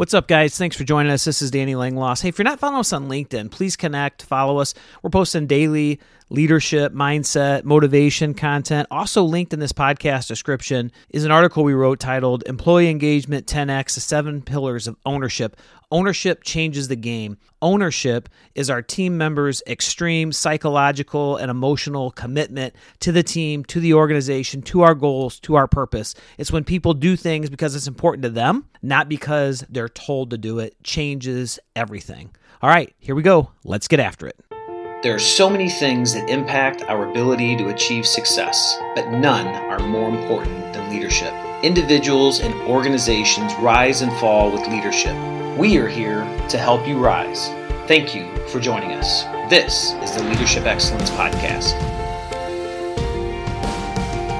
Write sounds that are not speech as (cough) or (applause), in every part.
What's up, guys? Thanks for joining us. This is Danny Langloss. Hey, if you're not following us on LinkedIn, please connect, follow us. We're posting daily leadership, mindset, motivation content. Also, linked in this podcast description is an article we wrote titled Employee Engagement 10X The Seven Pillars of Ownership. Ownership changes the game. Ownership is our team members' extreme psychological and emotional commitment to the team, to the organization, to our goals, to our purpose. It's when people do things because it's important to them, not because they're told to do it. Changes everything. All right, here we go. Let's get after it. There are so many things that impact our ability to achieve success, but none are more important than leadership. Individuals and organizations rise and fall with leadership. We are here to help you rise. Thank you for joining us. This is the Leadership Excellence Podcast.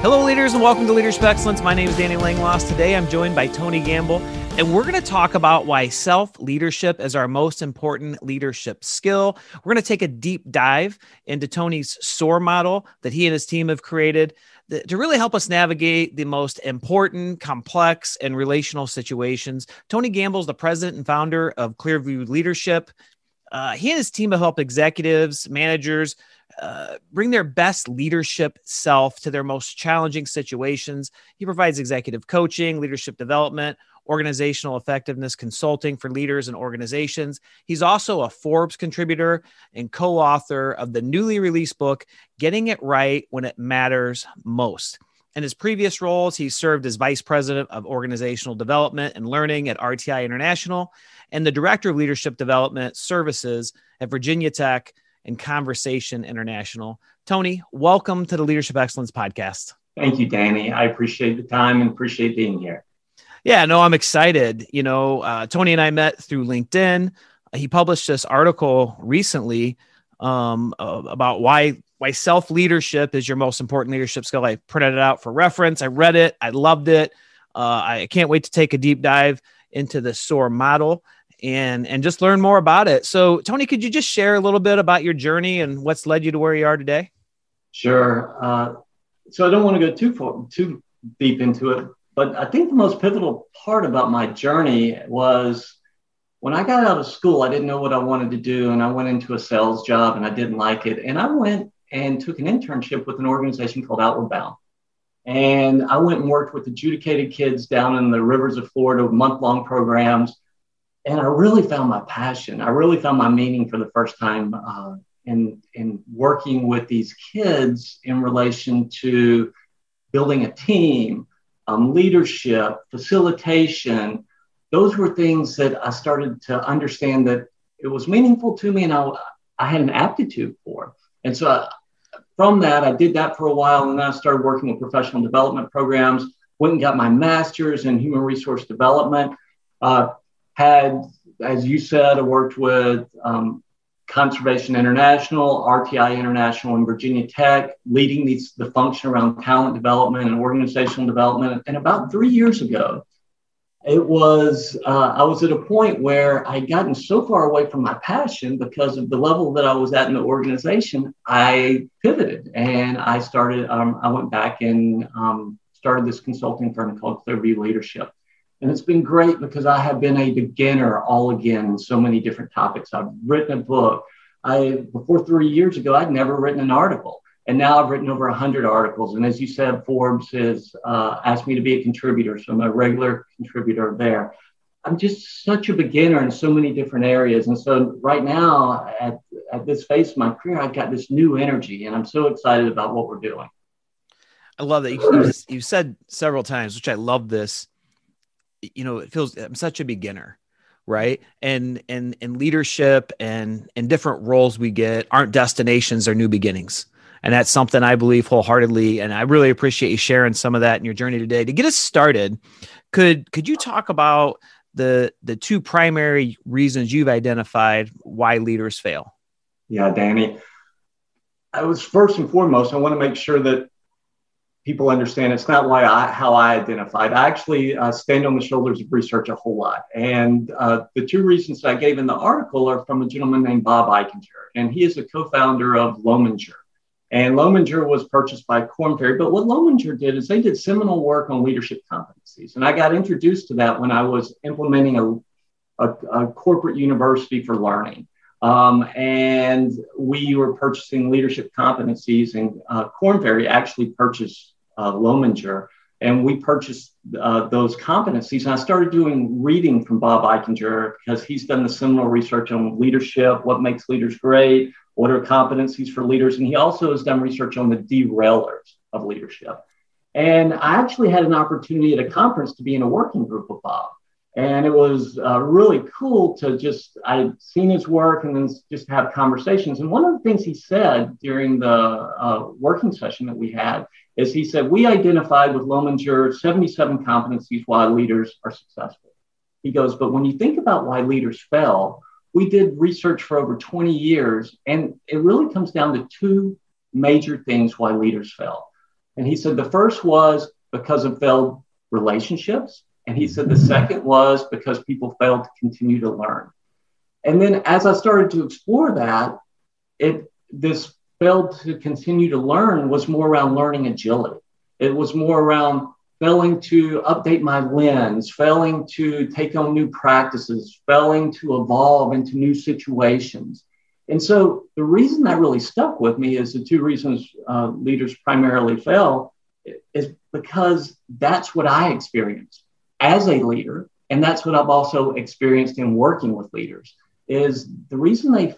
Hello, leaders, and welcome to Leadership Excellence. My name is Danny Langloss. Today I'm joined by Tony Gamble, and we're going to talk about why self leadership is our most important leadership skill. We're going to take a deep dive into Tony's SOAR model that he and his team have created to really help us navigate the most important, complex, and relational situations. Tony Gamble is the president and founder of Clearview Leadership. Uh, he and his team have helped executives, managers, uh, bring their best leadership self to their most challenging situations. He provides executive coaching, leadership development, organizational effectiveness consulting for leaders and organizations. He's also a Forbes contributor and co author of the newly released book, Getting It Right When It Matters Most. In his previous roles, he served as vice president of organizational development and learning at RTI International and the director of leadership development services at Virginia Tech and Conservation International. Tony, welcome to the Leadership Excellence Podcast. Thank you, Danny. I appreciate the time and appreciate being here. Yeah, no, I'm excited. You know, uh, Tony and I met through LinkedIn. He published this article recently um, uh, about why why self leadership is your most important leadership skill. I printed it out for reference. I read it. I loved it. Uh, I can't wait to take a deep dive into the SOAR model and and just learn more about it. So, Tony, could you just share a little bit about your journey and what's led you to where you are today? Sure. Uh, so I don't want to go too far, too deep into it, but I think the most pivotal part about my journey was when I got out of school, I didn't know what I wanted to do. And I went into a sales job and I didn't like it. And I went and took an internship with an organization called Outward Bound. And I went and worked with adjudicated kids down in the rivers of Florida, month long programs. And I really found my passion. I really found my meaning for the first time uh, in, in working with these kids in relation to building a team, um, leadership, facilitation. Those were things that I started to understand that it was meaningful to me and I, I had an aptitude for. And so I, uh, from that, I did that for a while and then I started working with professional development programs, went and got my master's in human resource development. Uh, had, as you said, I worked with um, Conservation International, RTI International, and Virginia Tech, leading these, the function around talent development and organizational development. And about three years ago, it was uh, I was at a point where I'd gotten so far away from my passion because of the level that I was at in the organization. I pivoted and I started. Um, I went back and um, started this consulting firm called Clearview Leadership. And it's been great because I have been a beginner all again in so many different topics. I've written a book. I before three years ago, I'd never written an article. And now I've written over 100 articles. And as you said, Forbes has uh, asked me to be a contributor. So I'm a regular contributor there. I'm just such a beginner in so many different areas. And so right now, at, at this phase of my career, I've got this new energy and I'm so excited about what we're doing. I love that. You, you said several times, which I love this you know it feels i'm such a beginner right? And and and leadership and and different roles we get aren't destinations or new beginnings. And that's something i believe wholeheartedly and i really appreciate you sharing some of that in your journey today. To get us started could could you talk about the the two primary reasons you've identified why leaders fail? Yeah danny. I was first and foremost i want to make sure that people understand it's not why I, how I identified. I actually uh, stand on the shoulders of research a whole lot. And uh, the two reasons that I gave in the article are from a gentleman named Bob Eichinger, and he is a co-founder of Lominger. And Lominger was purchased by Korn Ferry. But what Lominger did is they did seminal work on leadership competencies. And I got introduced to that when I was implementing a a, a corporate university for learning. Um, and we were purchasing leadership competencies, and uh, Korn Ferry actually purchased uh, Lominger, and we purchased uh, those competencies. And I started doing reading from Bob Eichinger because he's done the seminal research on leadership, what makes leaders great, what are competencies for leaders, and he also has done research on the derailers of leadership. And I actually had an opportunity at a conference to be in a working group with Bob. And it was uh, really cool to just, I'd seen his work and then just have conversations. And one of the things he said during the uh, working session that we had is he said, We identified with Lominger 77 competencies why leaders are successful. He goes, But when you think about why leaders fail, we did research for over 20 years, and it really comes down to two major things why leaders fail. And he said the first was because of failed relationships. And he said the second was because people failed to continue to learn. And then as I started to explore that, it this failed to continue to learn was more around learning agility. It was more around failing to update my lens, failing to take on new practices, failing to evolve into new situations. And so the reason that really stuck with me is the two reasons uh, leaders primarily fail is because that's what I experienced as a leader. And that's what I've also experienced in working with leaders is the reason they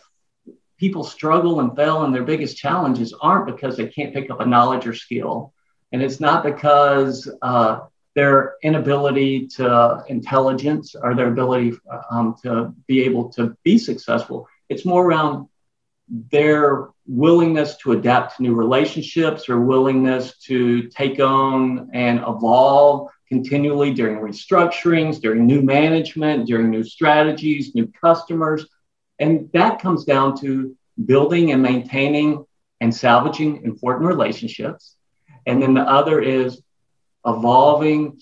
people struggle and fail and their biggest challenges aren't because they can't pick up a knowledge or skill. And it's not because uh, their inability to intelligence or their ability um, to be able to be successful. It's more around their willingness to adapt to new relationships or willingness to take on and evolve continually during restructurings, during new management, during new strategies, new customers. And that comes down to building and maintaining and salvaging important relationships. And then the other is evolving,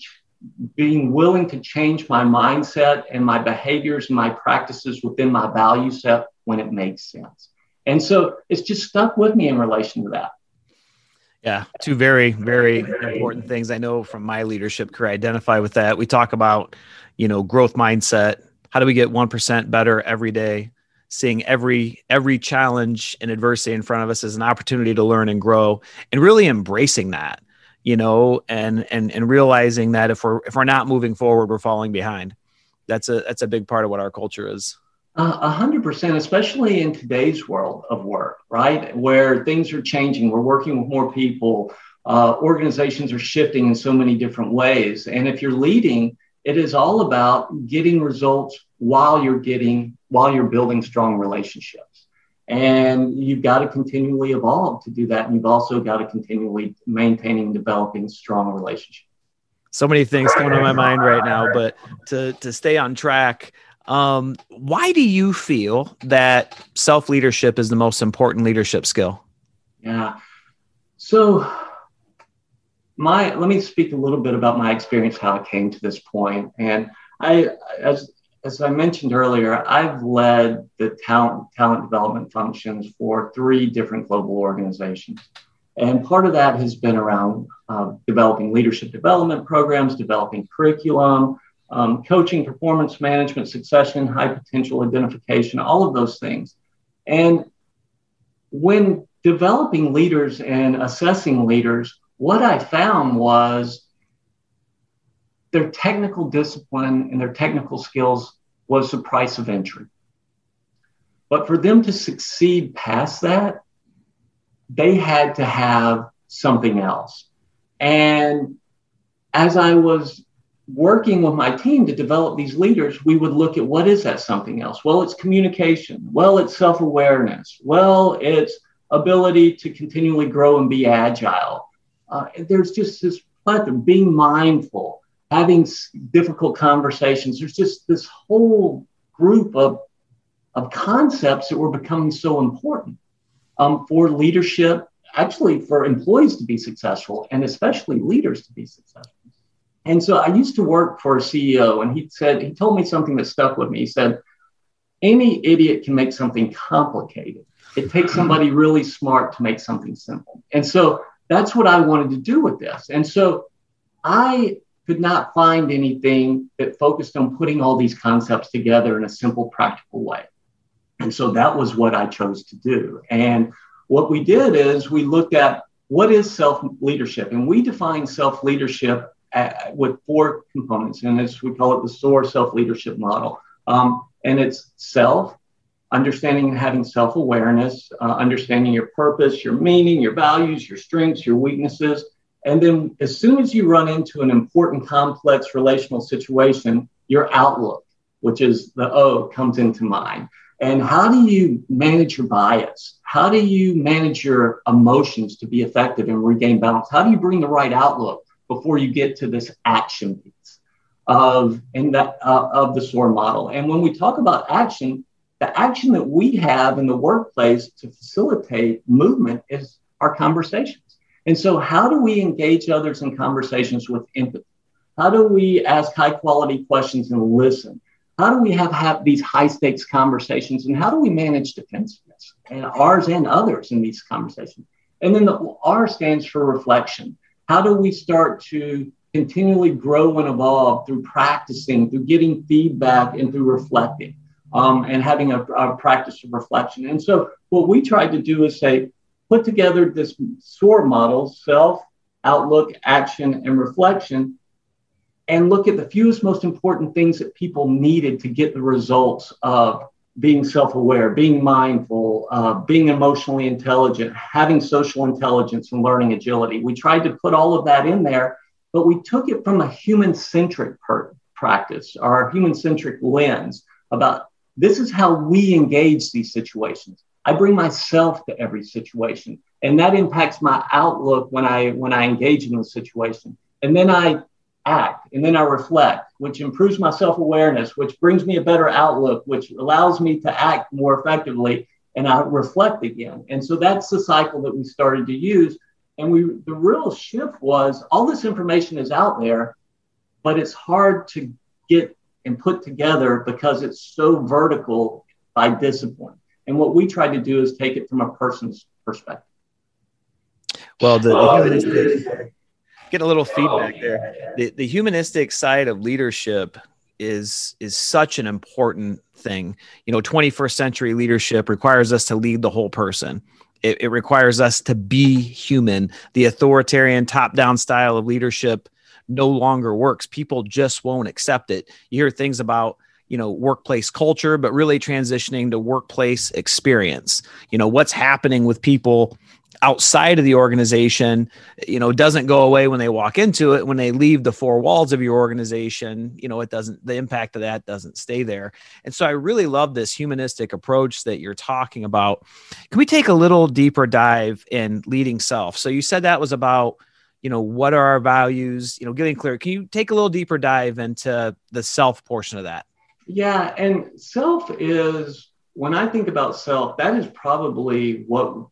being willing to change my mindset and my behaviors and my practices within my value set when it makes sense. And so it's just stuck with me in relation to that. Yeah, two very, very important things I know from my leadership career. Identify with that. We talk about, you know, growth mindset. How do we get one percent better every day? Seeing every every challenge and adversity in front of us as an opportunity to learn and grow, and really embracing that, you know, and and and realizing that if we're if we're not moving forward, we're falling behind. That's a that's a big part of what our culture is. A hundred percent, especially in today's world of work, right? Where things are changing. We're working with more people. Uh, organizations are shifting in so many different ways. And if you're leading, it is all about getting results while you're getting, while you're building strong relationships. And you've got to continually evolve to do that. And you've also got to continually maintaining and developing strong relationships. So many things coming on my mind right now, but to, to stay on track, um, why do you feel that self leadership is the most important leadership skill? Yeah. So, my let me speak a little bit about my experience, how I came to this point. And I, as as I mentioned earlier, I've led the talent talent development functions for three different global organizations. And part of that has been around uh, developing leadership development programs, developing curriculum, um, coaching, performance management, succession, high potential identification, all of those things. And when developing leaders and assessing leaders, what I found was their technical discipline and their technical skills was the price of entry. But for them to succeed past that, they had to have something else. And as I was working with my team to develop these leaders, we would look at what is that something else? Well, it's communication. Well, it's self awareness. Well, it's ability to continually grow and be agile. Uh, there's just this plethora, being mindful, having difficult conversations. There's just this whole group of, of concepts that were becoming so important um, for leadership, actually for employees to be successful, and especially leaders to be successful. And so I used to work for a CEO, and he said, he told me something that stuck with me. He said, any idiot can make something complicated. It takes somebody really smart to make something simple. And so that's what I wanted to do with this. And so I could not find anything that focused on putting all these concepts together in a simple, practical way. And so that was what I chose to do. And what we did is we looked at what is self leadership, and we define self leadership with four components, and as we call it the SOAR self leadership model. Um, and it's self, understanding and having self awareness, uh, understanding your purpose, your meaning, your values, your strengths, your weaknesses. And then as soon as you run into an important, complex relational situation, your outlook, which is the O, comes into mind. And how do you manage your bias? How do you manage your emotions to be effective and regain balance? How do you bring the right outlook before you get to this action piece of that uh, of the SOAR model? And when we talk about action, the action that we have in the workplace to facilitate movement is our conversations. And so, how do we engage others in conversations with empathy? How do we ask high quality questions and listen? How do we have, have these high stakes conversations? And how do we manage defensiveness and ours and others in these conversations? And then the R stands for reflection. How do we start to continually grow and evolve through practicing, through getting feedback, and through reflecting? um, and having a, a, practice of reflection. And so, what we tried to do is say, put together this SOAR model self, outlook, action, and reflection and look at the fewest most important things that people needed to get the results of being self aware, being mindful, uh, being emotionally intelligent, having social intelligence, and learning agility. We tried to put all of that in there, but we took it from a human centric practice, our human centric lens about this is how we engage these situations. I bring myself to every situation, and that impacts my outlook when I when I engage in the situation. And then I act, and then I reflect, which improves my self awareness, which brings me a better outlook, which allows me to act more effectively. And I reflect again. And so that's the cycle that we started to use. And we the real shift was all this information is out there, but it's hard to get and put together because it's so vertical by discipline. And what we try to do is take it from a person's perspective. Well, the, the humanistic, get a little oh. feedback there. The, the humanistic side of leadership is is such an important thing. You know, 21st century leadership requires us to lead the whole person. It, it requires us to be human. The authoritarian top-down style of leadership no longer works. People just won't accept it. You hear things about, you know, workplace culture, but really transitioning to workplace experience. You know, what's happening with people outside of the organization, you know, doesn't go away when they walk into it. When they leave the four walls of your organization, you know, it doesn't, the impact of that doesn't stay there. And so I really love this humanistic approach that you're talking about. Can we take a little deeper dive in leading self? So you said that was about, you know what are our values you know getting clear can you take a little deeper dive into the self portion of that yeah and self is when i think about self that is probably what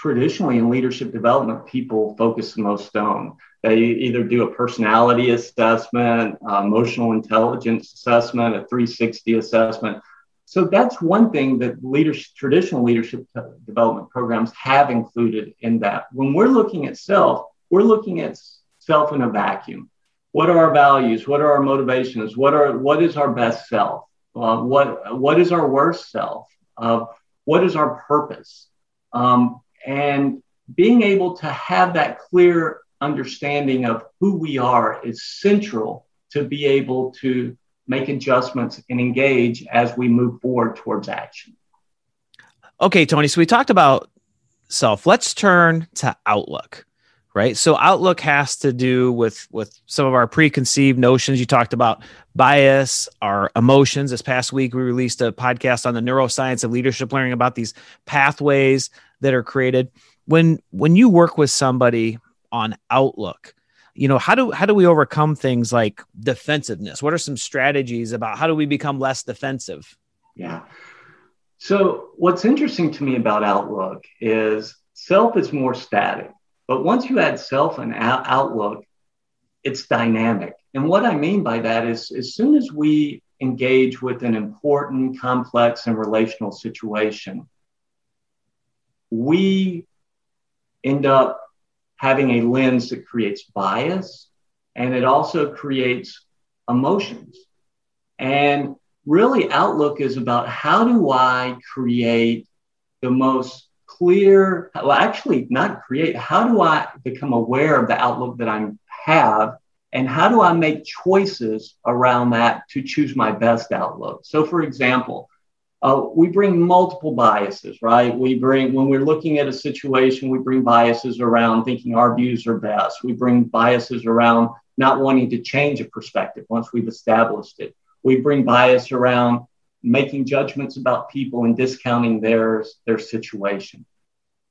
traditionally in leadership development people focus the most on they either do a personality assessment uh, emotional intelligence assessment a 360 assessment so that's one thing that leadership, traditional leadership development programs have included in that. When we're looking at self, we're looking at self in a vacuum. What are our values? What are our motivations? What are what is our best self? Uh, what what is our worst self? Uh, what is our purpose? Um, and being able to have that clear understanding of who we are is central to be able to make adjustments and engage as we move forward towards action. Okay, Tony. So we talked about self. Let's turn to Outlook right? So outlook has to do with with some of our preconceived notions. You talked about bias our emotions. This past week we released a podcast on the neuroscience of leadership learning about these pathways that are created. When when you work with somebody on outlook you know how do how do we overcome things like defensiveness? What are some strategies about how do we become less defensive? Yeah. So what's interesting to me about outlook is self is more static but once you add self and outlook, it's dynamic. And what I mean by that is, as soon as we engage with an important, complex, and relational situation, we end up having a lens that creates bias and it also creates emotions. And really, Outlook is about how do I create the most clear, well, actually, not create, how do I become aware of the outlook that I have? And how do I make choices around that to choose my best outlook? So, for example, uh, we bring multiple biases, right? We bring, when we're looking at a situation, we bring biases around thinking our views are best. We bring biases around not wanting to change a perspective once we've established it. We bring bias around making judgments about people and discounting their, their situation.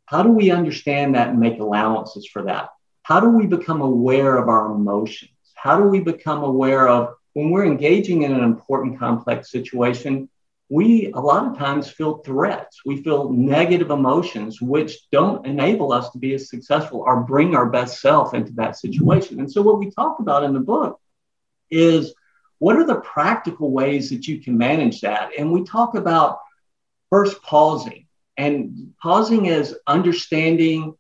How do we understand that and make allowances for that? How do we become aware of our emotions? How do we become aware of when we're engaging in an important complex situation? we a lot of times feel threats. We feel negative emotions, which don't enable us to be as successful or bring our best self into that situation. And so, what we talk about in the book is what are the practical ways that you can manage that? And we talk about first pausing. And pausing is understanding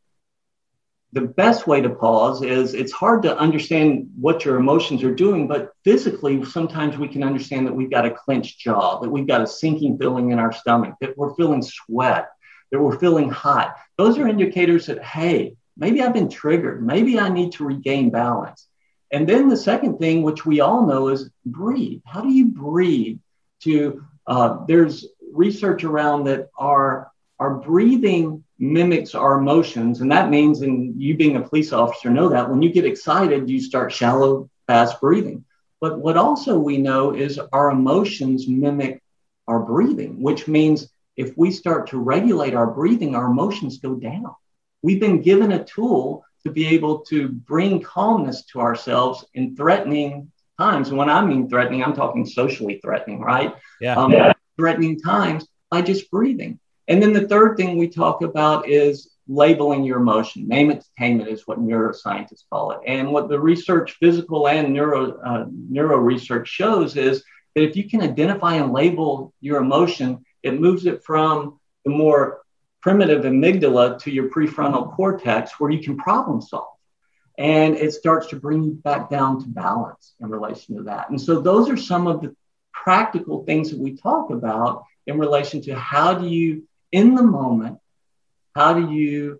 the best way to pause is it's hard to understand what your emotions are doing, but physically, sometimes we can understand that we've got a clenched jaw, that we've got a sinking feeling in our stomach, that we're feeling sweat, that we're feeling hot. Those are indicators that, hey, maybe I've been triggered. Maybe I need to regain balance. And then the second thing, which we all know, is breathe. How do you breathe? To uh, there's research around that our our breathing mimics our emotions. And that means, and you being a police officer know that when you get excited, you start shallow, fast breathing. But what also we know is our emotions mimic our breathing, which means if we start to regulate our breathing, our emotions go down. We've been given a tool to be able to bring calmness to ourselves in threatening times. And when I mean threatening, I'm talking socially threatening, right? Yeah. Um, yeah. Threatening times by just breathing. And then the third thing we talk about is labeling your emotion. Name it, tame it is what neuroscientists call it. And what the research, physical and neuro, uh, neuro research shows is that if you can identify and label your emotion, it moves it from the more primitive amygdala to your prefrontal cortex where you can problem solve. And it starts to bring you back down to balance in relation to that. And so those are some of the practical things that we talk about in relation to how do you in the moment, how do you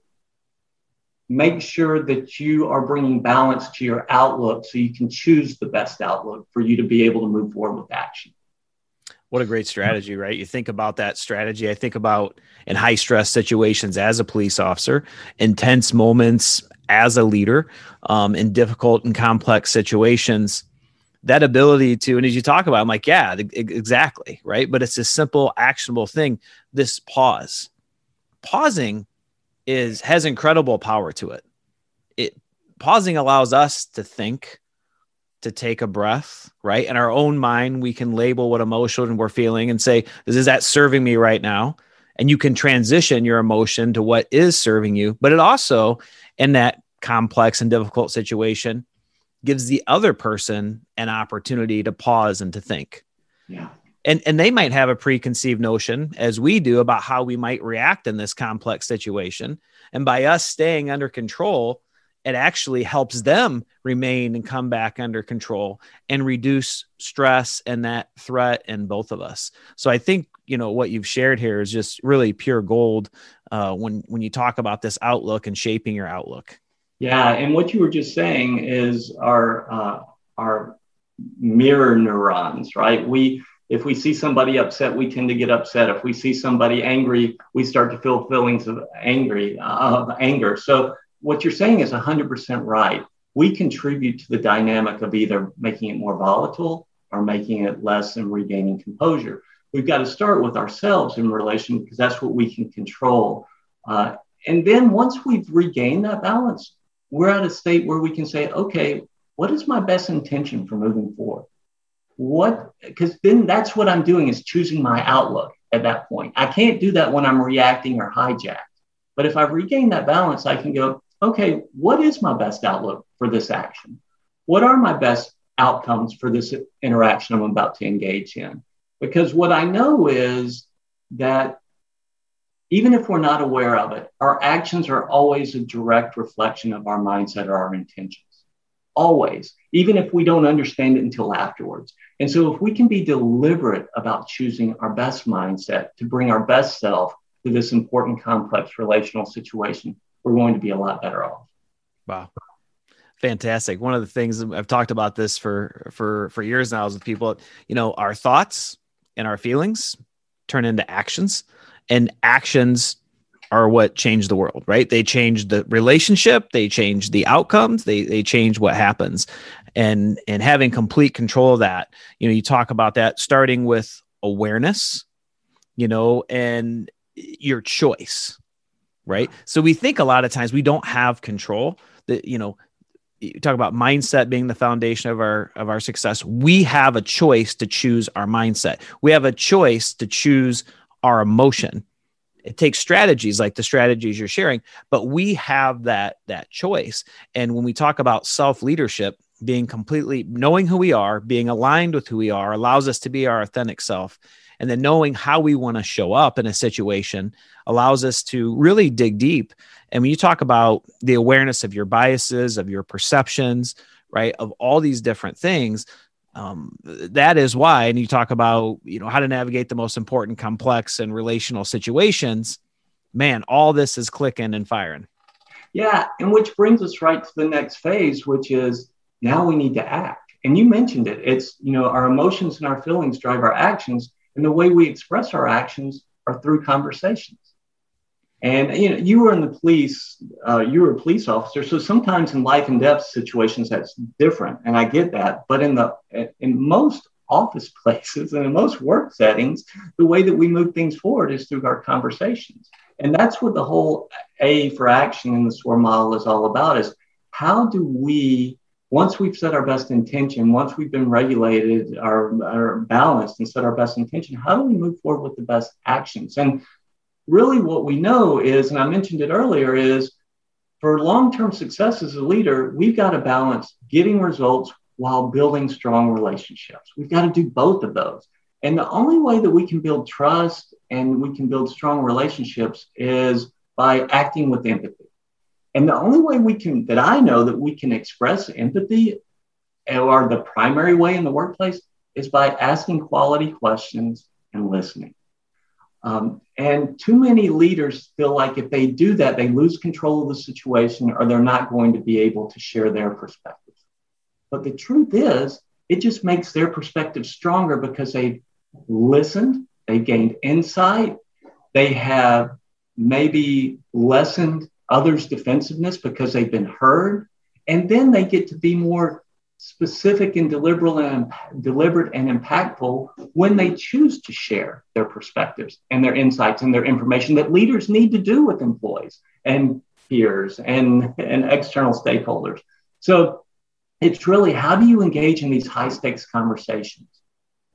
make sure that you are bringing balance to your outlook so you can choose the best outlook for you to be able to move forward with action? What a great strategy, right? You think about that strategy. I think about in high stress situations as a police officer, intense moments as a leader, um, in difficult and complex situations. That ability to and as you talk about i'm like yeah exactly right? But it's a simple actionable thing. This pause. Pausing is has incredible power to it. It pausing allows us to think to take a breath right in our own mind we can label what emotion we're feeling and say this is that serving me right now and you can transition your emotion to what is serving you but it also in that complex and difficult situation gives the other person an opportunity to pause and to think. Yeah. And and they might have a preconceived notion as we do about how we might react in this complex situation. And by us staying under control, it actually helps them remain and come back under control and reduce stress and that threat in both of us. So I think you know what you've shared here is just really pure gold uh, when when you talk about this outlook and shaping your outlook. Yeah, and what you were just saying is our uh, our mirror neurons, right? We if we see somebody upset, we tend to get upset. If we see somebody angry, we start to feel feelings of angry of anger. So what you're saying is 100% right. We contribute to the dynamic of either making it more volatile or making it less and regaining composure. We've got to start with ourselves in relation because that's what we can control. Uh, and then once we've regained that balance, we're at a state where we can say, okay, what is my best intention for moving forward? What, because then that's what I'm doing is choosing my outlook at that point. I can't do that when I'm reacting or hijacked. But if I've regained that balance, I can go, okay, what is my best outlook for this action? What are my best outcomes for this interaction I'm about to engage in? Because what I know is that even if we're not aware of it, our actions are always a direct reflection of our mindset or our intentions. always, even if we don't understand it until afterwards. And so, if we can be deliberate about choosing our best mindset to bring our best self to this important, complex relational situation, we're going to be a lot better off. Wow. Fantastic. One of the things I've talked about this for for for years now is with people, you know, our thoughts and our feelings turn into actions and actions are what change the world, right? They change the relationship, they change the outcomes, they they change what happens. And and having complete control of that, you know, you talk about that starting with awareness, you know, and your choice, right? So we think a lot of times we don't have control. That you know, you talk about mindset being the foundation of our of our success. We have a choice to choose our mindset. We have a choice to choose our emotion it takes strategies like the strategies you're sharing but we have that that choice and when we talk about self leadership being completely knowing who we are being aligned with who we are allows us to be our authentic self and then knowing how we want to show up in a situation allows us to really dig deep. And when you talk about the awareness of your biases of your perceptions right of all these different things um, that is why and you talk about you know how to navigate the most important complex and relational situations man all this is clicking and firing. Yeah and which brings us right to the next phase which is now we need to act. And you mentioned it. It's you know our emotions and our feelings drive our actions and the way we express our actions are through conversations and you know, you were in the police, uh, you were a police officer, so sometimes in life and death situations that's different, and I get that. But in the in most office (laughs) places and in most work settings, the way that we move things forward is through our conversations, and that's what the whole A for action in the SOAR model is all about: is how do we once we've set our best intention, once we've been regulated, our, balanced and set our best intention, how do we move forward with the best actions? And really what we know is, and I mentioned it earlier, is for long term success as a leader, we've got to balance getting results while building strong relationships. We've got to do both of those. And the only way that we can build trust and we can build strong relationships is by acting with empathy. And the only way we can, that I know that we can express empathy or the primary way in the workplace is by asking quality questions and listening. Um, and too many leaders feel like if they do that, they lose control of the situation or they're not going to be able to share their perspective. But the truth is, it just makes their perspective stronger because they've listened, they've gained insight, they have maybe lessened others' defensiveness because they've been heard. And then they get to be more specific and deliberate and deliberate and impactful when they choose to share their perspectives and their insights and their information that leaders need to do with employees and peers and, and external stakeholders. So it's really how do you engage in these high stakes conversations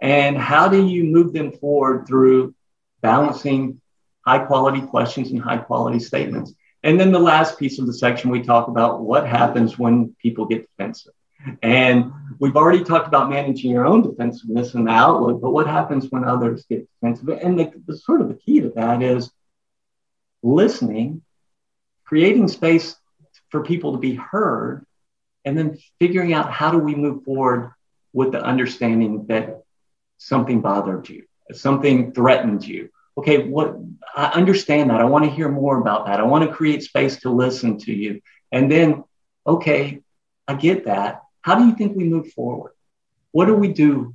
and how do you move them forward through balancing high quality questions and high quality statements. And then the last piece of the section, we talk about what happens when people get defensive. And we've already talked about managing your own defensiveness and the outlook, but what happens when others get defensive? And the, the sort of the key to that is listening, creating space for people to be heard, and then figuring out how do we move forward with the understanding that something bothered you, something threatened you. Okay, what I understand that. I want to hear more about that. I want to create space to listen to you. And then, okay, I get that how do you think we move forward? What do we do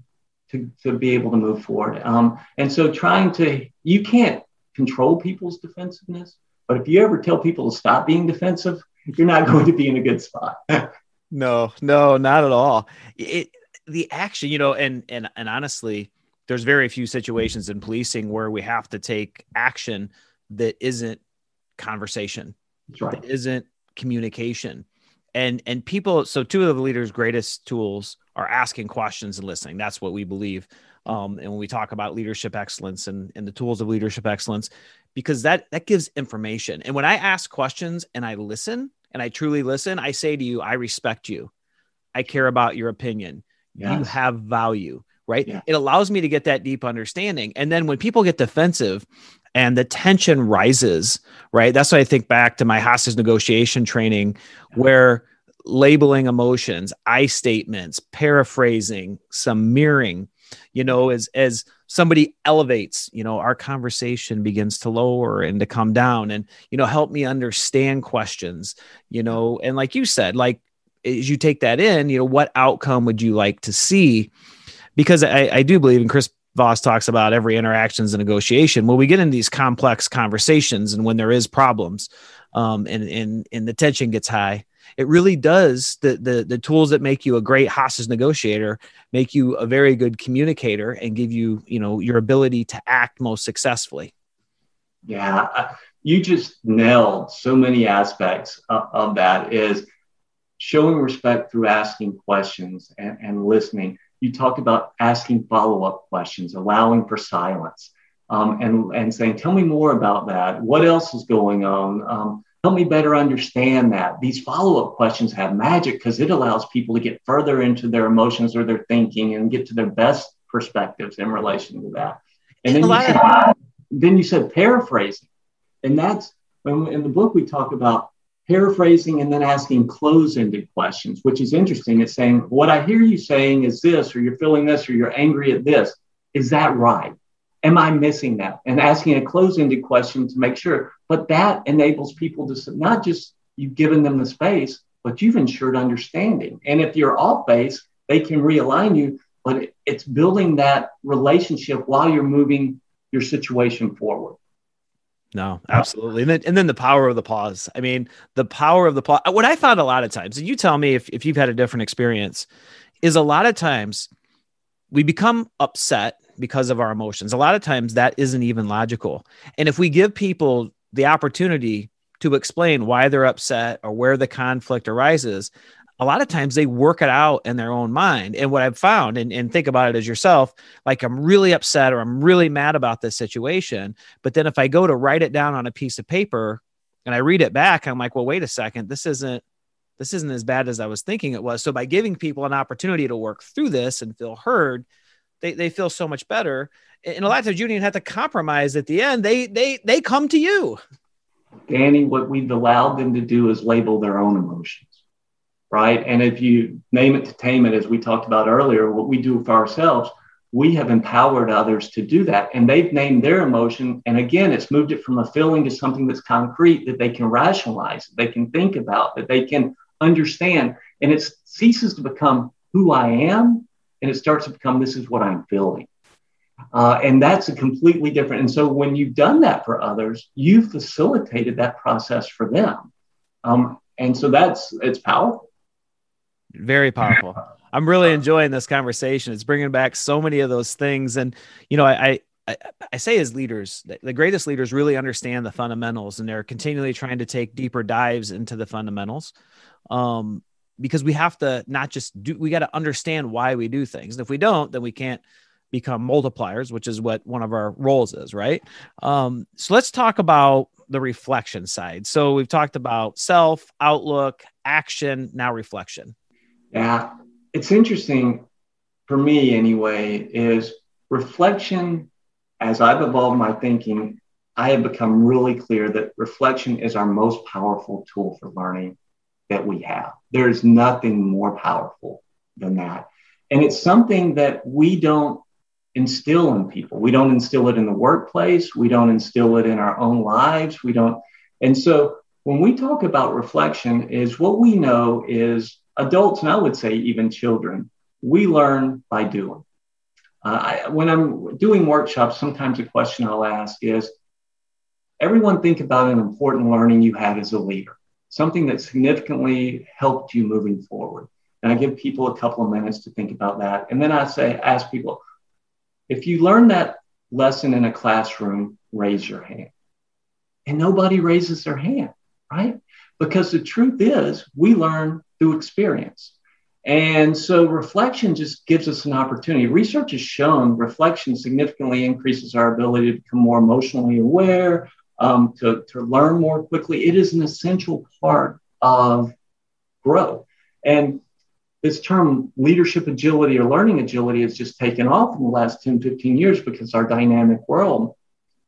to, to be able to move forward? Um, and so trying to, you can't control people's defensiveness, but if you ever tell people to stop being defensive, you're not going to be in a good spot. (laughs) no, no, not at all. It, the action, you know, and, and, and honestly, there's very few situations in policing where we have to take action that isn't conversation, That's right. that isn't communication. And and people so two of the leaders greatest tools are asking questions and listening. That's what we believe um, and when we talk about leadership excellence and, and the tools of leadership excellence because that that gives information. And when i ask questions and i listen and i truly listen i say to you i respect you. I care about your opinion. Yes. you have value right yeah. it allows me to get that deep understanding and then when people get defensive and the tension rises, right? That's why I think back to my hostage negotiation training, where labeling emotions, I statements, paraphrasing, some mirroring, you know, as as somebody elevates, you know, our conversation begins to lower and to come down and, you know, help me understand questions, you know, and like you said, like as you take that in, you know, what outcome would you like to see? Because I, I do believe, and Chris Voss talks about every interaction is a negotiation. When we get in these complex conversations and when there is problems, um, and, and and the tension gets high, it really does the the the tools that make you a great hostage negotiator make you a very good communicator and give you you know your ability to act most successfully. Yeah, you just nailed so many aspects of, of that. Is showing respect through asking questions and, and listening. You talked about asking follow up questions, allowing for silence, um, and, and saying, Tell me more about that. What else is going on? Um, help me better understand that. These follow up questions have magic because it allows people to get further into their emotions or their thinking and get to their best perspectives in relation to that. And then, you said, then you said paraphrasing. And that's when in the book we talk about paraphrasing and then asking close-ended questions, which is interesting. It's saying, what I hear you saying is this, or you're feeling this, or you're angry at this. Is that right? Am I missing that? And asking a close-ended question to make sure. But that enables people to not just you've given them the space, but you've ensured understanding. And if you're off base, they can realign you. But it's building that relationship while you're moving your situation forward. No, absolutely. And then, and then the power of the pause. I mean, the power of the pause. What I found a lot of times, and you tell me if, if you've had a different experience, is a lot of times we become upset because of our emotions. A lot of times that isn't even logical. And if we give people the opportunity to explain why they're upset or where the conflict arises, a lot of times they work it out in their own mind. And what I've found, and, and think about it as yourself, like I'm really upset or I'm really mad about this situation. But then if I go to write it down on a piece of paper and I read it back, I'm like, well, wait a second, this isn't this isn't as bad as I was thinking it was. So by giving people an opportunity to work through this and feel heard, they, they feel so much better. And a lot of times you don't even have to compromise at the end. They they they come to you. Danny, what we've allowed them to do is label their own emotions right? And if you name it to tame it, as we talked about earlier, what we do for ourselves, we have empowered others to do that. And they've named their emotion. And again, it's moved it from a feeling to something that's concrete that they can rationalize, they can think about, that they can understand. And it ceases to become who I am and it starts to become this is what I'm feeling. Uh, and that's a completely different. And so when you've done that for others, you've facilitated that process for them. Um, and so that's it's powerful. Very powerful. I'm really enjoying this conversation. It's bringing back so many of those things. And, you know, I, I, I say as leaders, the greatest leaders really understand the fundamentals and they're continually trying to take deeper dives into the fundamentals. Um, because we have to not just do, we got to understand why we do things. And if we don't, then we can't become multipliers, which is what one of our roles is, right? Um, so let's talk about the reflection side. So we've talked about self, outlook, action, now reflection. Yeah, it's interesting for me anyway, is reflection as I've evolved my thinking, I have become really clear that reflection is our most powerful tool for learning that we have. There is nothing more powerful than that. And it's something that we don't instill in people. We don't instill it in the workplace. We don't instill it in our own lives. We don't. And so when we talk about reflection is what we know is adults, and I would say even children, we learn by doing. Uh, I, when I'm doing workshops, sometimes a question I'll ask is everyone think about an important learning you had as a leader, something that significantly helped you moving forward. And I give people a couple of minutes to think about that. And then I say, ask people, if you learned that lesson in a classroom, raise your hand. And nobody raises their hand, right? Because the truth is, we learn through experience. And so reflection just gives us an opportunity. Research has shown reflection significantly increases our ability to become more emotionally aware, um, to, to learn more quickly. It is an essential part of growth. And this term leadership agility or learning agility has just taken off in the last 10, 15 years because our dynamic world.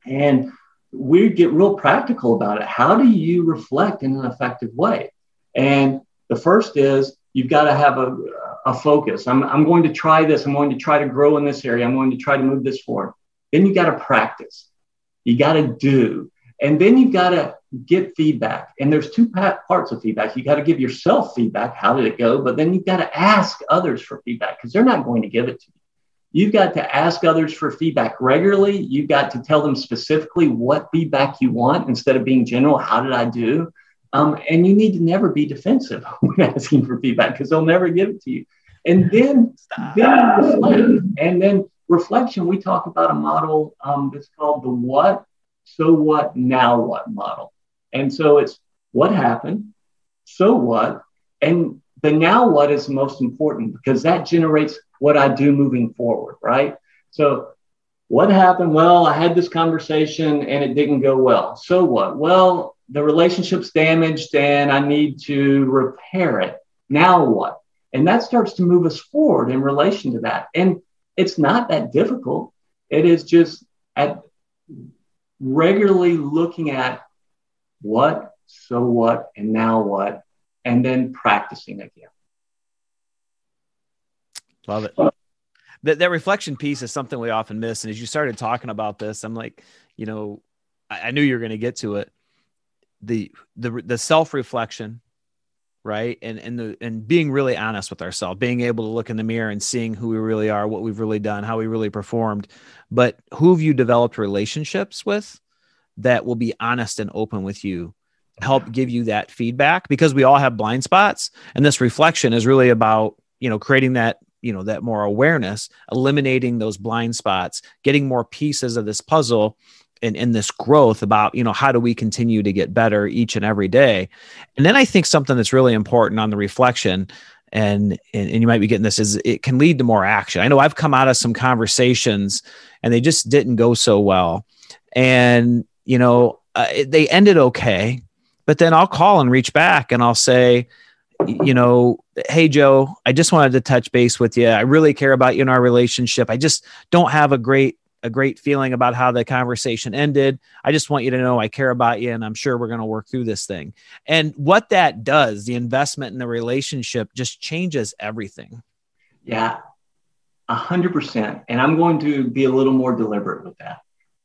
And we get real practical about it. How do you reflect in an effective way? And The first is you've got to have a, a focus. I'm, I'm going to try this. I'm going to try to grow in this area. I'm going to try to move this forward. Then you got to practice. You got to do. And then you've got to get feedback. And there's two parts of feedback. You got to give yourself feedback. How did it go? But then you've got to ask others for feedback because they're not going to give it to you. You've got to ask others for feedback regularly. You've got to tell them specifically what feedback you want instead of being general. How did I do? Um, and you need to never be defensive (laughs) when asking for feedback because they'll never give it to you. And then, then reflect. And then reflection, we talk about a model um, that's called the what, so what, now what model. And so it's what happened, so what, and the now what is most important because that generates what I do moving forward, right? So what happened? Well, I had this conversation and it didn't go well. So what? Well, the relationship's damaged and I need to repair it. Now what? And that starts to move us forward in relation to that. And it's not that difficult. It is just at regularly looking at what, so what, and now what, and then practicing again. Love it. That, that reflection piece is something we often miss. And as you started talking about this, I'm like, you know, I, I knew you were going to get to it. The the the self reflection, right, and and the and being really honest with ourselves, being able to look in the mirror and seeing who we really are, what we've really done, how we really performed. But who have you developed relationships with that will be honest and open with you help give you that feedback because we all have blind spots and this reflection is really about you know creating that you know that more awareness eliminating those blind spots getting more pieces of this puzzle and in this growth about you know how do we continue to get better each and every day and then i think something that's really important on the reflection and, and and you might be getting this is it can lead to more action i know i've come out of some conversations and they just didn't go so well and you know uh, they ended okay but then i'll call and reach back and i'll say you know, hey Joe, I just wanted to touch base with you. I really care about you in our relationship. I just don't have a great a great feeling about how the conversation ended. I just want you to know I care about you and I'm sure we're going to work through this thing. And what that does, the investment in the relationship just changes everything. Yeah. A hundred percent. And I'm going to be a little more deliberate with that.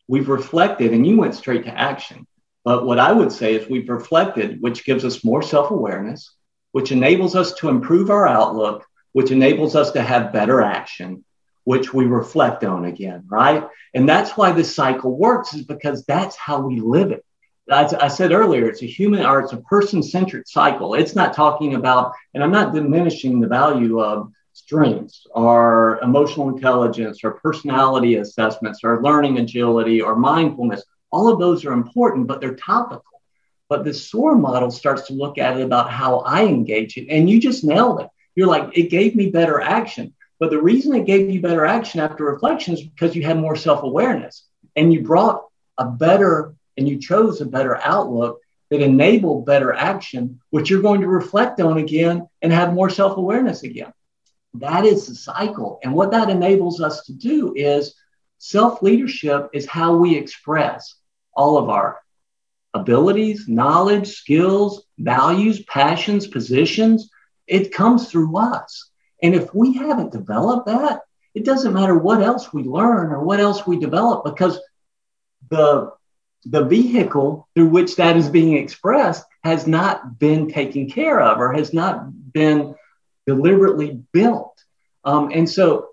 We've reflected and you went straight to action. But what I would say is we've reflected, which gives us more self awareness which enables us to improve our outlook, which enables us to have better action, which we reflect on again, right? And that's why this cycle works, is because that's how we live it. As I said earlier, it's a human or it's a person centric cycle. It's not talking about, and I'm not diminishing the value of strengths or emotional intelligence or personality assessments or learning agility or mindfulness. All of those are important, but they're topical. But the SOAR model starts to look at it about how I engage it. And you just nailed it. You're like, it gave me better action. But the reason it gave you better action after reflection is because you had more self awareness and you brought a better and you chose a better outlook that enabled better action, which you're going to reflect on again and have more self awareness again. That is the cycle. And what that enables us to do is self leadership is how we express all of our abilities, knowledge, skills, values, passions, positions. It comes through us. And if we haven't developed that, it doesn't matter what else we learn or what else we develop because the the vehicle through which that is being expressed has not been taken care of or has not been deliberately built. Um, and so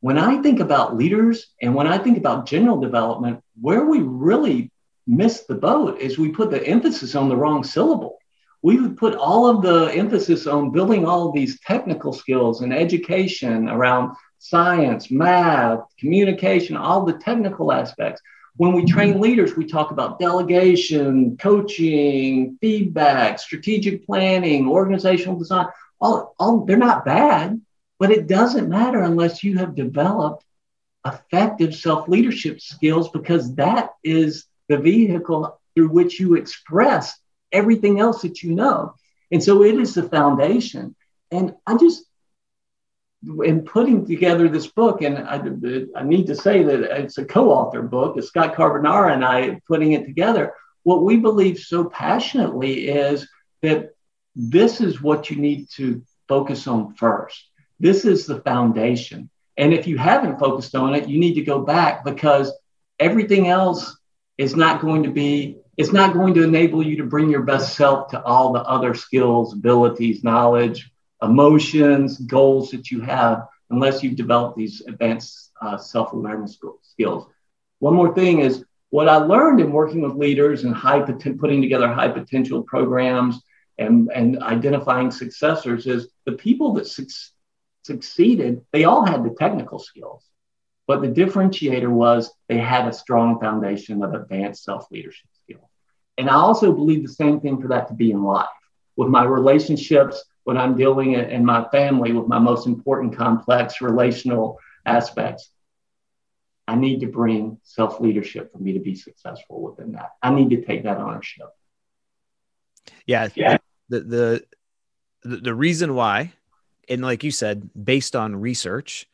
when I think about leaders and when I think about general development, where we really miss the boat is we put the emphasis on the wrong syllable. We would put all of the emphasis on building all of these technical skills and education around science, math, communication, all the technical aspects. When we train leaders, we talk about delegation, coaching, feedback, strategic planning, organizational design. All, all they're not bad, but it doesn't matter unless you have developed effective self leadership skills because that is the vehicle through which you express everything else that you know. And so it is the foundation. And I just, in putting together this book, and I, I need to say that it's a co author book, it's Scott Carbonara and I putting it together. What we believe so passionately is that this is what you need to focus on first. This is the foundation. And if you haven't focused on it, you need to go back because everything else is not going to be, it's not going to enable you to bring your best self to all the other skills, abilities, knowledge, emotions, goals that you have unless you've developed these advanced uh, self awareness skills. One more thing is what I learned in working with leaders and high poten- putting together high potential programs and, and identifying successors is the people that su- succeeded, they all had the technical skills. But the differentiator was they had a strong foundation of advanced self leadership skills. And I also believe the same thing for that to be in life. With my relationships, when I'm dealing in my family with my most important complex relational aspects, I need to bring self leadership for me to be successful within that. I need to take that ownership. Yeah. Yeah. The, the, the reason why, and like you said, based on research,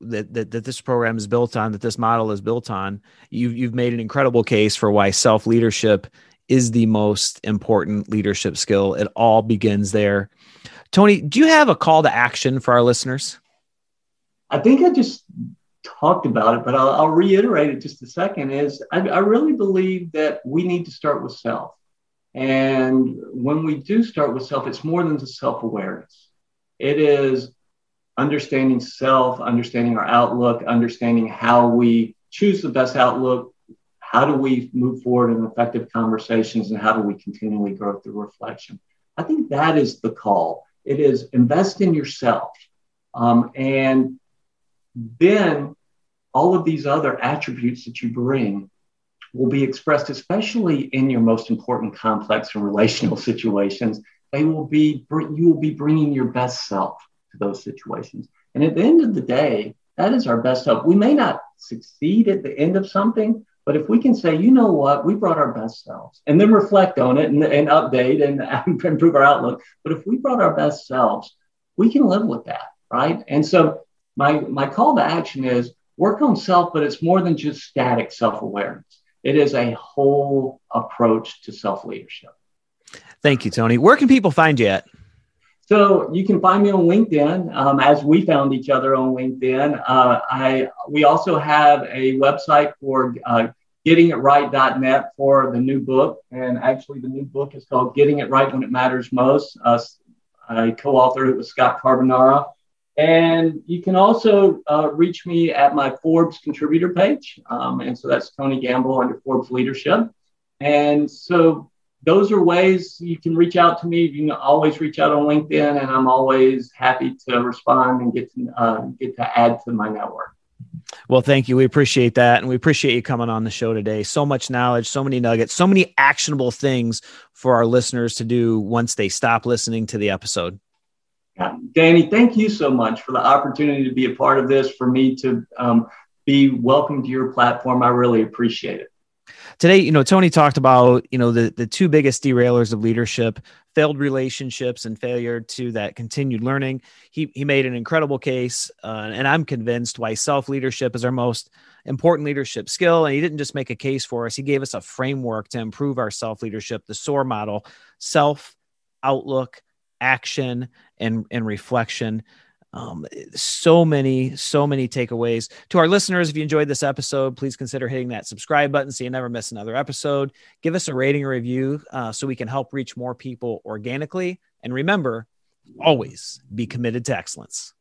that, that, that this program is built on, that this model is built on, you've, you've made an incredible case for why self leadership is the most important leadership skill. It all begins there. Tony, do you have a call to action for our listeners? I think I just talked about it, but I'll, I'll reiterate it just a second. Is I, I really believe that we need to start with self. And when we do start with self, it's more than just self awareness. It is understanding self, understanding our outlook, understanding how we choose the best outlook. How do we move forward in effective conversations and how do we continually grow through reflection? I think that is the call. It is invest in yourself. Um, and then all of these other attributes that you bring will be expressed, especially in your most important complex and relational (laughs) situations. They will be, you will be bringing your best self those situations. And at the end of the day, that is our best self. We may not succeed at the end of something, but if we can say, you know what, we brought our best selves and then reflect on it and, and update and, (laughs) and improve our outlook. But if we brought our best selves, we can live with that, right? And so my, my call to action is work on self, but it's more than just static self awareness. It is a whole approach to self leadership. Thank you, Tony. Where can people find you at? So you can find me on LinkedIn, um, as we found each other on LinkedIn. Uh, I we also have a website for uh, gettingitright.net for the new book, and actually the new book is called "Getting It Right When It Matters Most." Uh, I co-authored it with Scott Carbonara, and you can also uh, reach me at my Forbes contributor page. Um, and so that's Tony Gambill under Forbes Leadership. And so those are ways you can reach out to me. You can always reach out on LinkedIn, and I'm always happy to respond and get to, uh, get to add to my network. Well, thank you. We appreciate that. And we appreciate you coming on the show today. So much knowledge, so many nuggets, so many actionable things for our listeners to do once they stop listening to the episode. Yeah. Danny, thank you so much for the opportunity to be a part of this, for me to um, be welcome to your platform. I really appreciate it. Today, you know, Tony talked about, you know, the, the two biggest derailers of leadership, failed relationships and failure to that continued learning. He, he made an incredible case, uh, and I'm convinced why self leadership is our most important leadership skill. And he didn't just make a case for us, he gave us a framework to improve our self leadership, the SOAR model, self, outlook, action and and reflection um, so many so many takeaways. To our listeners if you enjoyed this episode please consider hitting that subscribe button so you never miss another episode. Give us a rating or review uh, so we can help reach more people organically. And remember always be committed to excellence